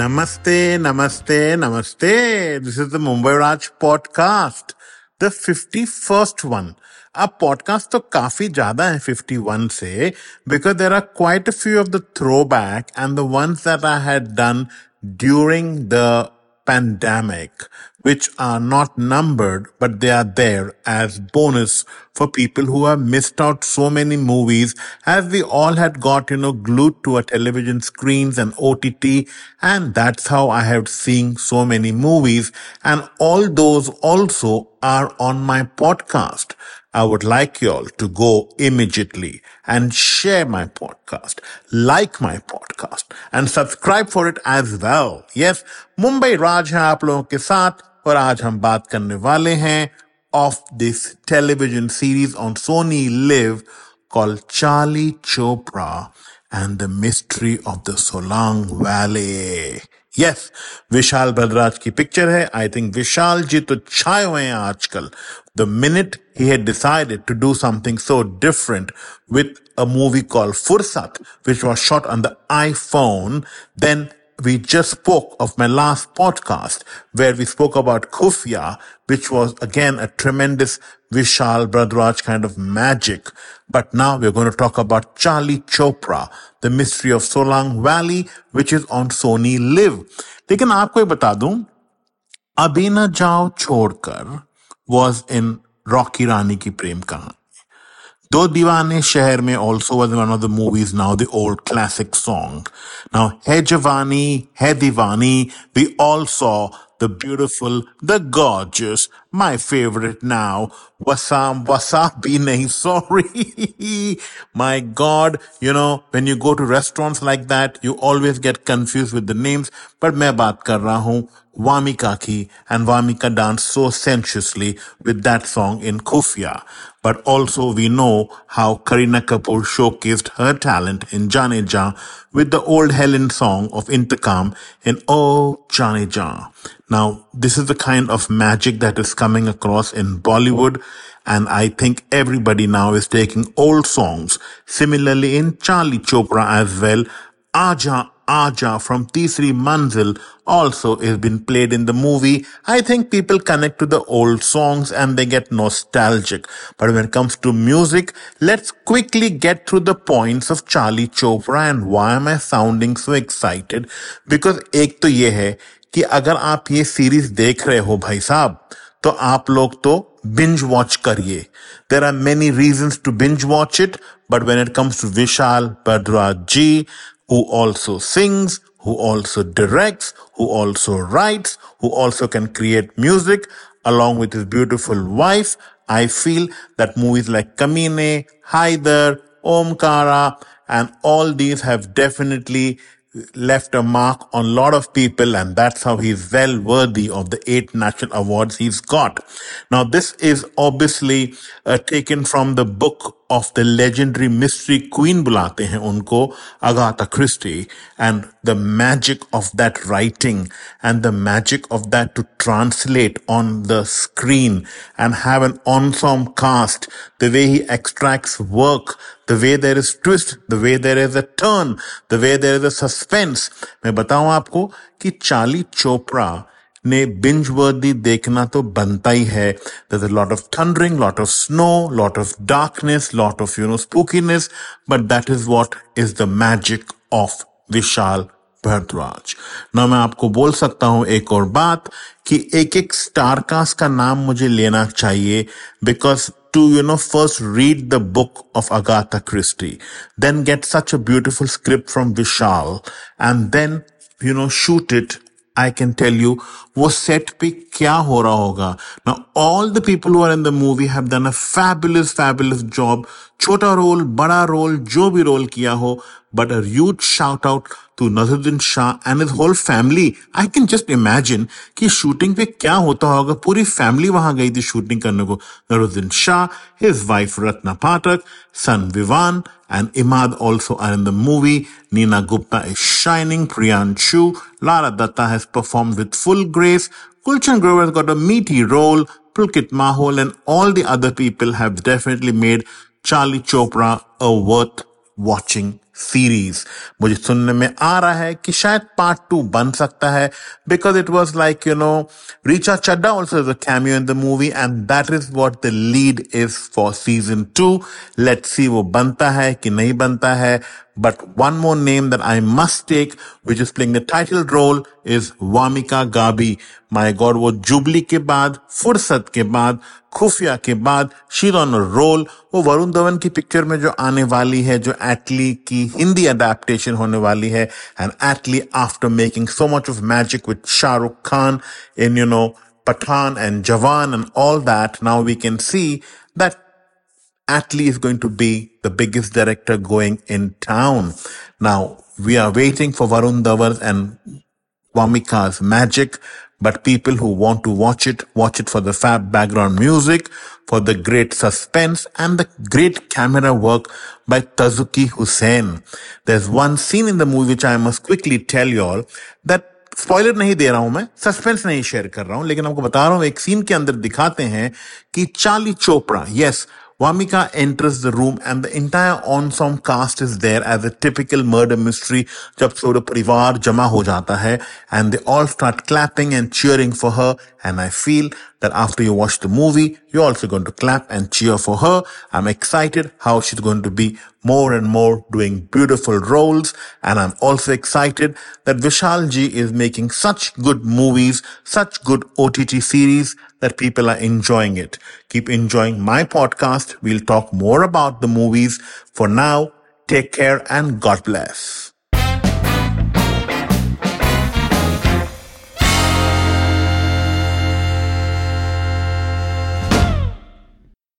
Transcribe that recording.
Namaste, namaste, namaste. This is the Mumbai Raj podcast, the 51st one. अब podcast तो काफी ज्यादा है 51 से because there are quite a few of the throwback and the ones that I had done during the pandemic, which are not numbered, but they are there as bonus for people who have missed out so many movies as we all had got, you know, glued to our television screens and OTT. And that's how I have seen so many movies. And all those also are on my podcast. I would like you all to go immediately and share my podcast, like my podcast and subscribe for it as well. Yes, Mumbai Raj hai aap logon ke saath aur aaj hum baat karne wale hain of this television series on Sony Liv called Charlie Chopra and the Mystery of the Solang Valley. Yes Vishal Bhadraj की picture है I think विशाल जी तो छाए हुए हैं आजकल the minute he had decided to do something so different with a movie call Fursat which was shot on the iPhone then we just spoke of my last podcast where we spoke about Khufia, which was again a tremendous Vishal Bhardwaj kind of magic. But now we're going to talk about Charlie Chopra, The Mystery of Solang Valley, which is on Sony Liv. लेकिन आपको ये बता दूं अबीना जाओ छोड़कर was in Rocky रानी की प्रेम कहानी दो दीवाने शहर में was one of the movies now the old classic song now है जवानी है दीवानी we all saw the beautiful, the gorgeous, my favorite now, Wasam Wasabi nahi, sorry. my God, you know, when you go to restaurants like that, you always get confused with the names, but मैं बात कर रहा हूँ Vamika ki, and Vamika danced so sensuously with that song in Khufia. But also we know how Kareena Kapoor showcased her talent in Jaane Ja with the old Helen song of Intercom in Oh Jaane Ja. Now, this is the kind of magic that is coming across in Bollywood. And I think everybody now is taking old songs. Similarly in Charlie Chopra as well. Aja Aja from Tisri Manzil also is been played in the movie. I think people connect to the old songs and they get nostalgic. But when it comes to music, let's quickly get through the points of Charlie Chopra and why am I sounding so excited? Because एक तो ये है कि अगर आप ये series देख रहे हो भाई साहब तो आप लोग तो binge watch करिए there are many reasons to binge watch it but when it comes to Vishal Bhadraj ji who also sings, who also directs, who also writes, who also can create music along with his beautiful wife. I feel that movies like Kamine, Haider, Omkara, and all these have definitely left a mark on a lot of people and that's how he's well worthy of the eight national awards he's got. Now this is obviously uh, taken from the book of the legendary mystery queen बुलाते हैं उनको Agatha Christie and the magic of that writing and the magic of that to translate on the screen and have an ensemble cast the way he extracts work the way there is twist the way there is a turn the way there is a suspense मैं बताऊं आपको कि Charlie Chopra ने binge वर्दी देखना तो बनता ही है। There's of thundering lot of snow lot of darkness lot of you know spookiness but that is what is the magic of Vishal Bhardwaj ना मैं आपको बोल सकता हूँ एक और बात कि एक एक स्टारकास्ट का नाम मुझे लेना चाहिए because to you know first read the book of Agatha Christie then get such a beautiful script from Vishal and then you know shoot it I can tell you वो सेट पे क्या हो रहा होगा? ना all the people who are in the movie have done a fabulous fabulous job छोटा role बड़ा role जो भी रोल किया हो But a huge shout out to Naseeruddin Shah and his whole family. I can just imagine कि shooting पे क्या होता होगा पूरी family वहां गई थी shooting. करने को Naseeruddin Shah his wife Ratna Pathak son and Imad also are in the movie. Neena Gupta is shining. Priyanshu. Lara Dutta has performed with full grace. Gulshan Grover has got a meaty role. Pulkit Mahol and all the other people have definitely made Charlie Chopra a worth watching series मुझे सुनने में आ रहा है कि शायद part two बन सकता है because it was like you know Richa Chadha also is a cameo in the movie and that is what the lead is for season two let see वो बनता है कि नहीं बनता है. But one more name that I must take, which is playing the title role, is Vamika Gabi. My God, वो Jubilee के बाद फुर्सत के बाद खुफिया के बाद शीर ऑन रोल वो वरुण धवन की पिक्चर में जो आने वाली है, जो एटली की हिंदी अडेप्टेशन होने वाली है and Atlee after making so much of magic with Shahrukh Khan in you know Pathaan and Jawan and all that now we can see that Atlee is going to be the biggest director going in town now we are waiting for Varun Dhawan and Wamika's magic But people who want to watch it, watch it for the fab background music, for the great suspense and the great camera work by Tassaduq Hussain. There's one scene in the movie which I must quickly tell you all that spoiler नहीं दे रहा हूं मैं suspense नहीं share कर रहा हूं लेकिन आपको बता रहा हूं एक सीन के अंदर दिखाते हैं कि Charlie Chopra yes Vamika enters the room and the entire ensemble cast is there as a typical murder mystery जब पूरा परिवार जमा हो जाता है and they all start clapping and cheering for her and I feel that after you watch the movie, you're also going to clap and cheer for her. I'm excited how she's going to be more and more doing beautiful roles. And I'm also excited that Vishal Ji is making such good movies, such good OTT series that people are enjoying it. Keep enjoying my podcast. We'll talk more about the movies. For now, take care and God bless.